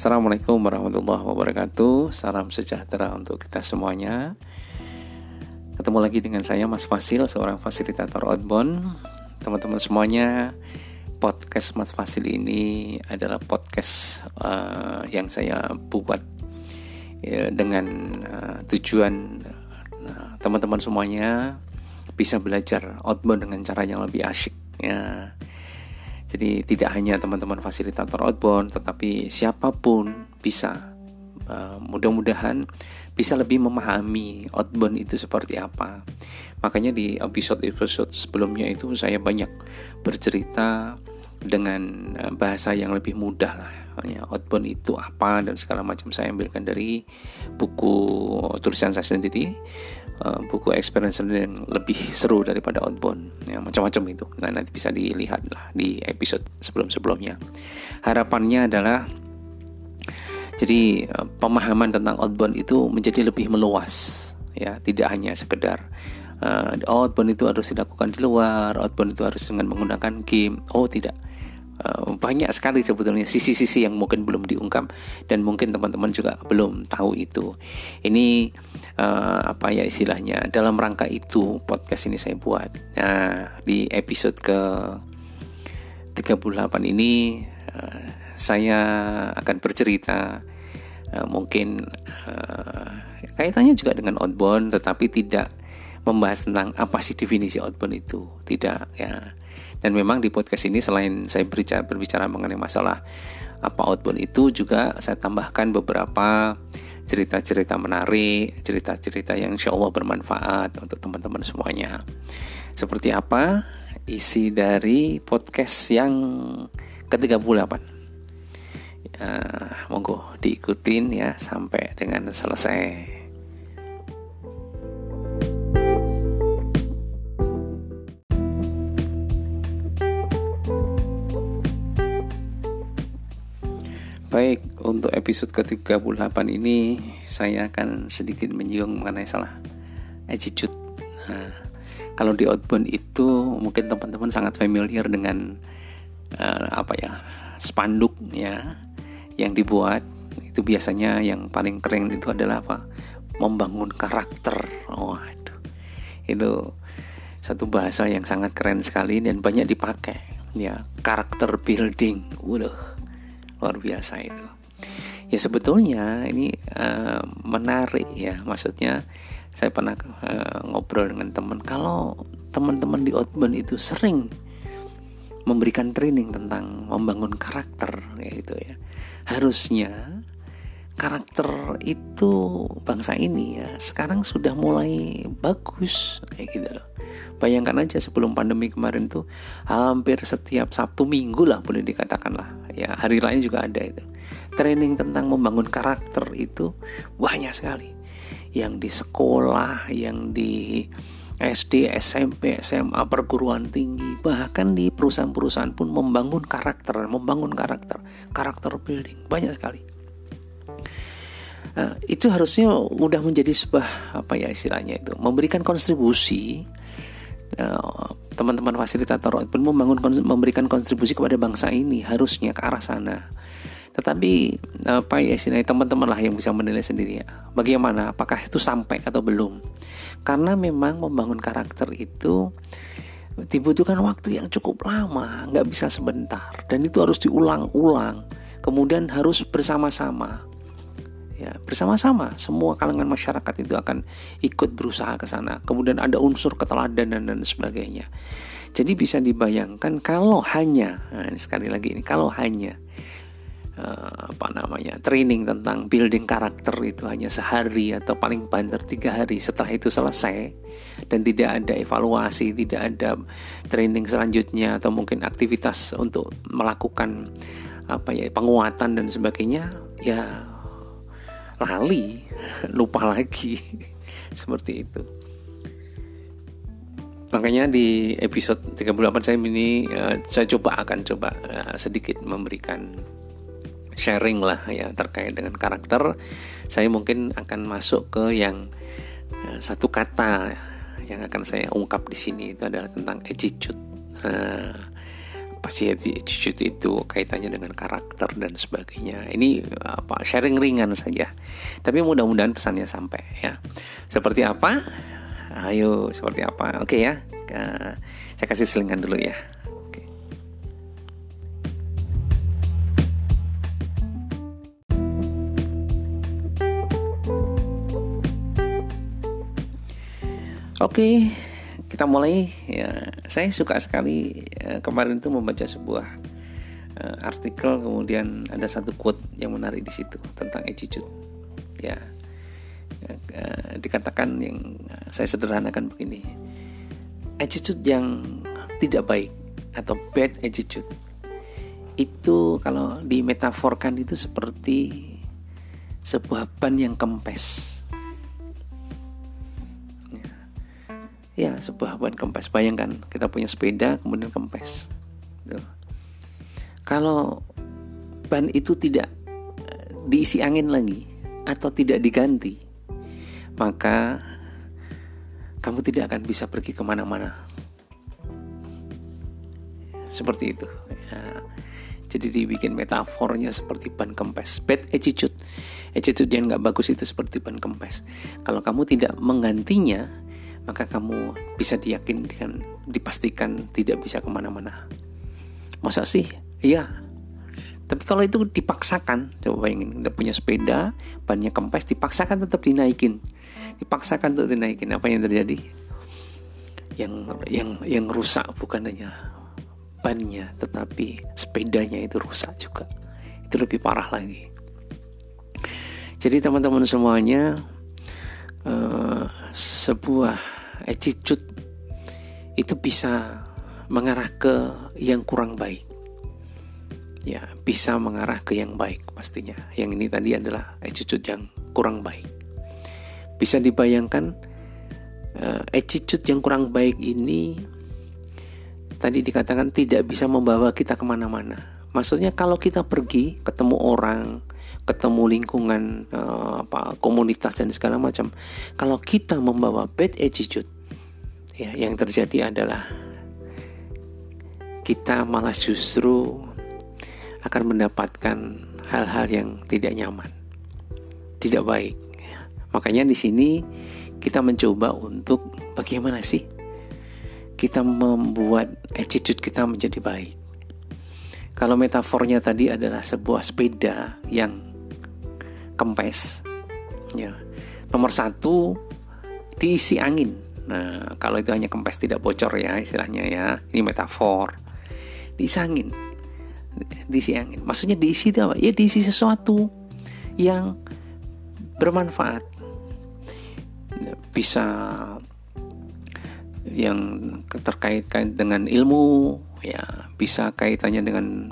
Assalamualaikum warahmatullahi wabarakatuh. Salam sejahtera untuk kita semuanya. Ketemu lagi dengan saya Mas Fasil Seorang fasilitator outbound. Teman-teman semuanya Podcast Mas Fasil ini adalah podcast uh, Yang saya buat ya, Dengan uh, tujuan uh, Teman-teman semuanya Bisa belajar outbound dengan cara yang lebih asyik ya jadi tidak hanya teman-teman fasilitator outbound, tetapi siapa pun bisa. Uh, mudah-mudahan bisa lebih memahami outbound itu seperti apa. Makanya di episode-episode sebelumnya itu saya banyak bercerita dengan uh, bahasa yang lebih mudah lah. Ya, outbound itu apa dan segala macam. Saya ambilkan dari buku tulisan saya sendiri uh, buku experience yang lebih seru daripada outbound ya macam-macam itu. Nah nanti bisa dilihat lah di episode sebelum-sebelumnya. Harapannya adalah jadi uh, pemahaman tentang outbound itu menjadi lebih meluas ya tidak hanya sekedar uh, outbound itu harus dilakukan di luar outbound itu harus dengan menggunakan game. Oh tidak. Eh, banyak sekali sebetulnya sisi-sisi yang mungkin belum diungkap dan mungkin teman-teman juga belum tahu itu. Ini uh, apa ya istilahnya dalam rangka itu podcast ini saya buat. Nah, di episode ke 38 ini uh, saya akan bercerita uh, mungkin uh, kaitannya juga dengan outbound tetapi tidak membahas tentang apa sih definisi outbound itu. Tidak ya dan memang di podcast ini selain saya berbicara, berbicara mengenai masalah apa outbound itu juga saya tambahkan beberapa cerita-cerita menarik, cerita-cerita yang insya Allah bermanfaat untuk teman-teman semuanya. Seperti apa isi dari podcast yang ke-38? Ya, monggo diikutin ya sampai dengan selesai. Baik, untuk episode ke-38 ini saya akan sedikit menyinggung mengenai salah attitude. Nah, kalau di outbound itu mungkin teman-teman sangat familiar dengan uh, apa ya spanduk ya yang dibuat itu biasanya yang paling keren itu adalah apa membangun karakter. Oh. Itu satu bahasa yang sangat keren sekali dan banyak dipakai ya karakter building. Udah luar biasa itu. Ya sebetulnya ini uh, menarik ya. Maksudnya saya pernah uh, ngobrol dengan teman. Kalau teman-teman di outbound itu sering memberikan training tentang membangun karakter ya itu ya. Harusnya karakter itu bangsa ini ya sekarang sudah mulai bagus kayak gitu loh Bayangkan aja sebelum pandemi kemarin tuh hampir setiap Sabtu Minggu lah boleh dikatakan lah. Ya hari lain juga ada itu. Training tentang membangun karakter itu banyak sekali. Yang di sekolah, yang di SD, SMP, SMA, perguruan tinggi, bahkan di perusahaan-perusahaan pun membangun karakter, membangun karakter, karakter building banyak sekali. Nah, itu harusnya udah menjadi sebuah apa ya istilahnya itu memberikan kontribusi Eh, teman-teman fasilitator pun membangun memberikan kontribusi kepada bangsa ini harusnya ke arah sana. Tetapi apa ya istilahnya teman-teman lah yang bisa menilai sendiri ya. Bagaimana apakah itu sampai atau belum? Karena memang membangun karakter itu dibutuhkan waktu yang cukup lama, nggak bisa sebentar dan itu harus diulang-ulang. Kemudian harus bersama-sama ya bersama-sama. Semua kalangan masyarakat itu akan ikut berusaha ke sana. Kemudian ada unsur keteladanan dan sebagainya. Jadi bisa dibayangkan kalau hanya nah sekali lagi ini kalau hanya uh, apa namanya training tentang building karakter itu hanya sehari atau paling banter tiga hari setelah itu selesai dan tidak ada evaluasi tidak ada training selanjutnya atau mungkin aktivitas untuk melakukan apa ya penguatan dan sebagainya ya lali lupa lagi. Seperti itu. Makanya di episode 38 saya ini uh, saya coba akan coba uh, sedikit memberikan sharing lah ya terkait dengan karakter. Saya mungkin akan masuk ke yang uh, satu kata yang akan saya ungkap di sini. Itu adalah tentang attitude pasti attitude itu kaitannya dengan karakter dan sebagainya. Ini apa sharing ringan saja. Tapi mudah-mudahan pesannya sampai ya. Seperti apa? Ayo, seperti apa? Oke ya. saya kasih selingan dulu ya. Oke. Oke, kita mulai ya saya suka sekali ya, kemarin itu membaca sebuah uh, artikel kemudian ada satu quote yang menarik di situ tentang attitude. Ya, ya uh, dikatakan yang uh, saya sederhanakan begini attitude yang tidak baik atau bad attitude itu kalau dimetaforkan itu seperti sebuah ban yang kempes ya sebuah ban kempes. Bayangkan kita punya sepeda kemudian kempes. Gitu. kalau ban itu tidak eh, diisi angin lagi atau tidak diganti maka kamu tidak akan bisa pergi ke mana-mana. Seperti itu. Ya. jadi dibikin metafornya seperti ban kempes. Bad attitude. Attitude yang nggak bagus itu seperti ban kempes. Kalau kamu tidak menggantinya maka kamu bisa diyakinkan, dipastikan tidak bisa ke mana-mana. Masa sih? Iya. Tapi kalau itu dipaksakan, coba bayangin, kita punya sepeda, bannya kempes, dipaksakan tetap dinaikin, dipaksakan untuk dinaikin, apa yang terjadi? Yang yang yang rusak bukan hanya bannya, tetapi sepedanya itu rusak juga. Itu lebih parah lagi. Jadi teman-teman semuanya, uh, sebuah attitude itu bisa mengarah ke yang kurang baik. Ya, bisa mengarah ke yang baik pastinya. Yang ini tadi adalah attitude yang kurang baik. Bisa dibayangkan uh, attitude yang kurang baik ini tadi dikatakan tidak bisa membawa kita ke mana-mana. Maksudnya kalau kita pergi ketemu orang, ketemu lingkungan uh, apa komunitas dan segala macam. Kalau kita membawa bad attitude ya yang terjadi adalah kita malah justru akan mendapatkan hal-hal yang tidak nyaman tidak baik. Makanya di sini kita mencoba untuk bagaimana sih kita membuat attitude kita menjadi baik. Kalau metafornya tadi adalah sebuah sepeda yang kempes. Ya. Nomor satu diisi angin. Nah, kalau itu hanya kempes tidak bocor ya istilahnya ya. Ini metafor. Diisi angin. Diisi angin. Maksudnya diisi itu apa? Ya diisi sesuatu yang bermanfaat. Bisa yang terkait dengan ilmu, ya bisa kaitannya dengan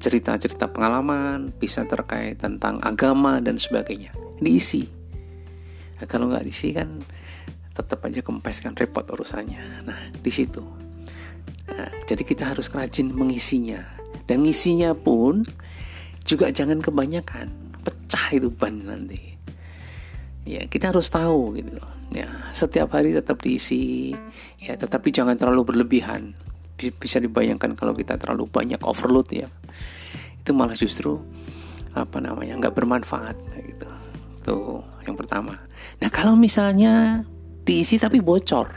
cerita-cerita pengalaman, bisa terkait tentang agama dan sebagainya. Diisi. Nah, kalau nggak diisi kan tetap aja kempes kan repot urusannya. Nah di situ. Nah, jadi kita harus rajin mengisinya dan ngisinya pun juga jangan kebanyakan pecah itu ban nanti. Ya kita harus tahu gitu loh. Ya setiap hari tetap diisi. Ya tetapi jangan terlalu berlebihan bisa dibayangkan kalau kita terlalu banyak overload ya itu malah justru apa namanya nggak bermanfaat gitu. Tuh yang pertama. Nah kalau misalnya diisi tapi bocor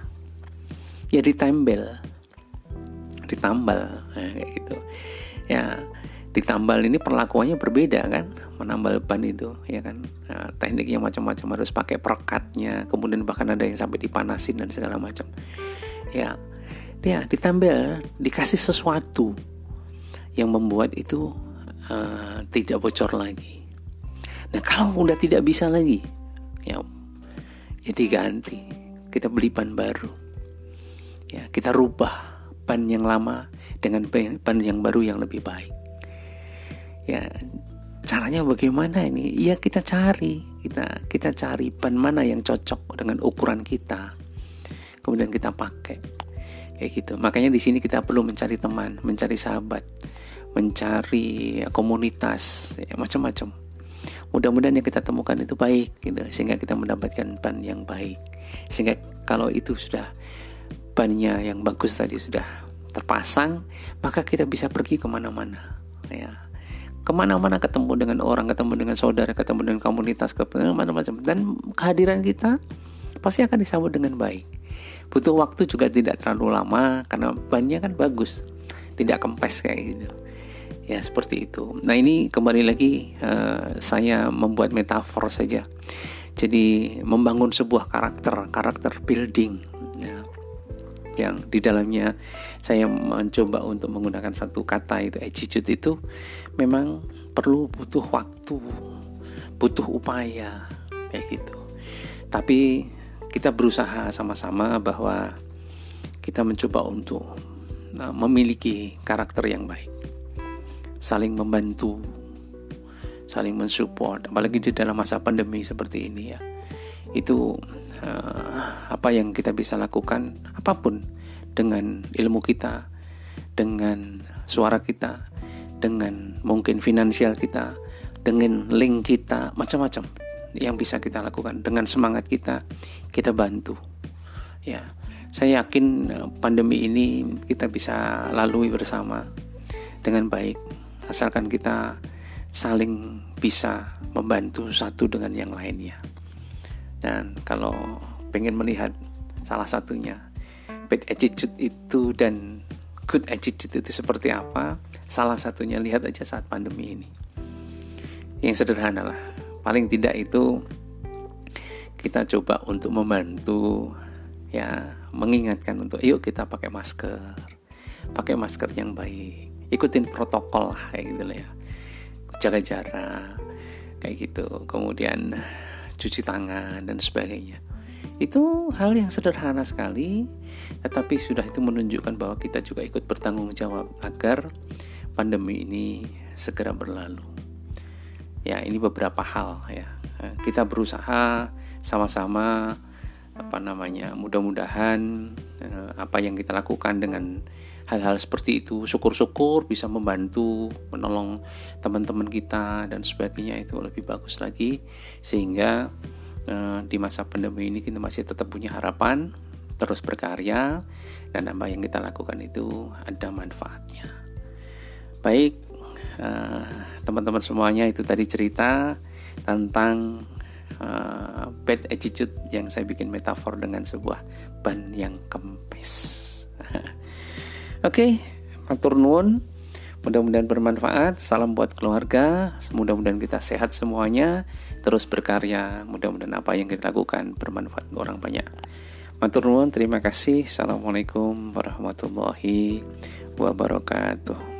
ya ditambal ditambal nah, kayak gitu. Ya ditambal ini perlakuannya berbeda kan? Menambal ban itu ya kan? Nah, tekniknya macam-macam harus pakai perekatnya kemudian bahkan ada yang sampai dipanasin dan segala macam. Ya ya ditambal dikasih sesuatu yang membuat itu uh, tidak bocor lagi. Nah kalau udah tidak bisa lagi ya ya diganti kita beli ban baru. Ya kita rubah ban yang lama dengan ban yang baru yang lebih baik. Ya caranya bagaimana ini? Ya kita cari. Kita kita cari ban mana yang cocok dengan ukuran kita. Kemudian kita pakai. Kayak gitu. Makanya di sini kita perlu mencari teman mencari sahabat mencari komunitas ya, macam-macam mudah-mudahan yang kita temukan itu baik gitu sehingga kita mendapatkan ban yang baik sehingga kalau itu sudah bannya yang bagus tadi sudah terpasang, maka kita bisa pergi ke mana-mana. Ya, ke mana-mana ketemu dengan orang, ketemu dengan saudara, ketemu dengan komunitas, ketemu macam-macam. Dan kehadiran kita pasti akan disambut dengan baik. Butuh waktu juga tidak terlalu lama karena bannya kan bagus, tidak kempes kayak gitu. Ya seperti itu. Nah ini kembali lagi uh, saya membuat metafor saja. Jadi membangun sebuah karakter, karakter building yang di dalamnya saya mencoba untuk menggunakan satu kata itu attitude itu memang perlu butuh waktu, butuh upaya kayak gitu. Tapi kita berusaha sama-sama bahwa kita mencoba untuk uh, memiliki karakter yang baik, saling membantu, saling mensupport, apalagi di dalam masa pandemi seperti ini ya. Itu uh, apa yang kita bisa lakukan apa pun dengan ilmu kita dengan suara kita dengan mungkin finansial kita dengan link kita macam-macam yang bisa kita lakukan. Dengan semangat kita kita bantu. Ya saya yakin eh, pandemi ini kita bisa lalui bersama dengan baik asalkan kita saling bisa membantu satu dengan yang lainnya. Dan kalau pengen melihat salah satunya bad attitude itu dan good attitude itu seperti apa, salah satunya lihat aja saat pandemi ini. Yang sederhana lah, paling tidak itu kita coba untuk membantu ya mengingatkan untuk yuk kita pakai masker, pakai masker yang baik, ikutin protokol lah kayak gitu lah ya, jaga jarak kayak gitu, kemudian cuci tangan dan sebagainya. Itu hal yang sederhana sekali, tetapi sudah itu menunjukkan bahwa kita juga ikut bertanggung jawab agar pandemi ini segera berlalu. Ya, ini beberapa hal ya. Kita berusaha sama-sama apa namanya mudah-mudahan eh, apa yang kita lakukan dengan hal-hal seperti itu. Syukur-syukur bisa membantu menolong teman-teman kita dan sebagainya. Itu lebih bagus lagi. Sehingga uh, di masa pandemi ini kita masih tetap punya harapan terus berkarya dan apa yang kita lakukan itu ada manfaatnya. Baik uh, teman-teman semuanya itu tadi cerita tentang uh, bad attitude yang saya bikin metafor dengan sebuah ban yang kempes. Oke, okay, matur nuwun. Mudah-mudahan bermanfaat. Salam buat keluarga. Mudah-mudahan kita sehat semuanya. Terus berkarya. Mudah-mudahan apa yang kita lakukan bermanfaat orang banyak. Matur nuwun, terima kasih. Assalamualaikum warahmatullahi wabarakatuh.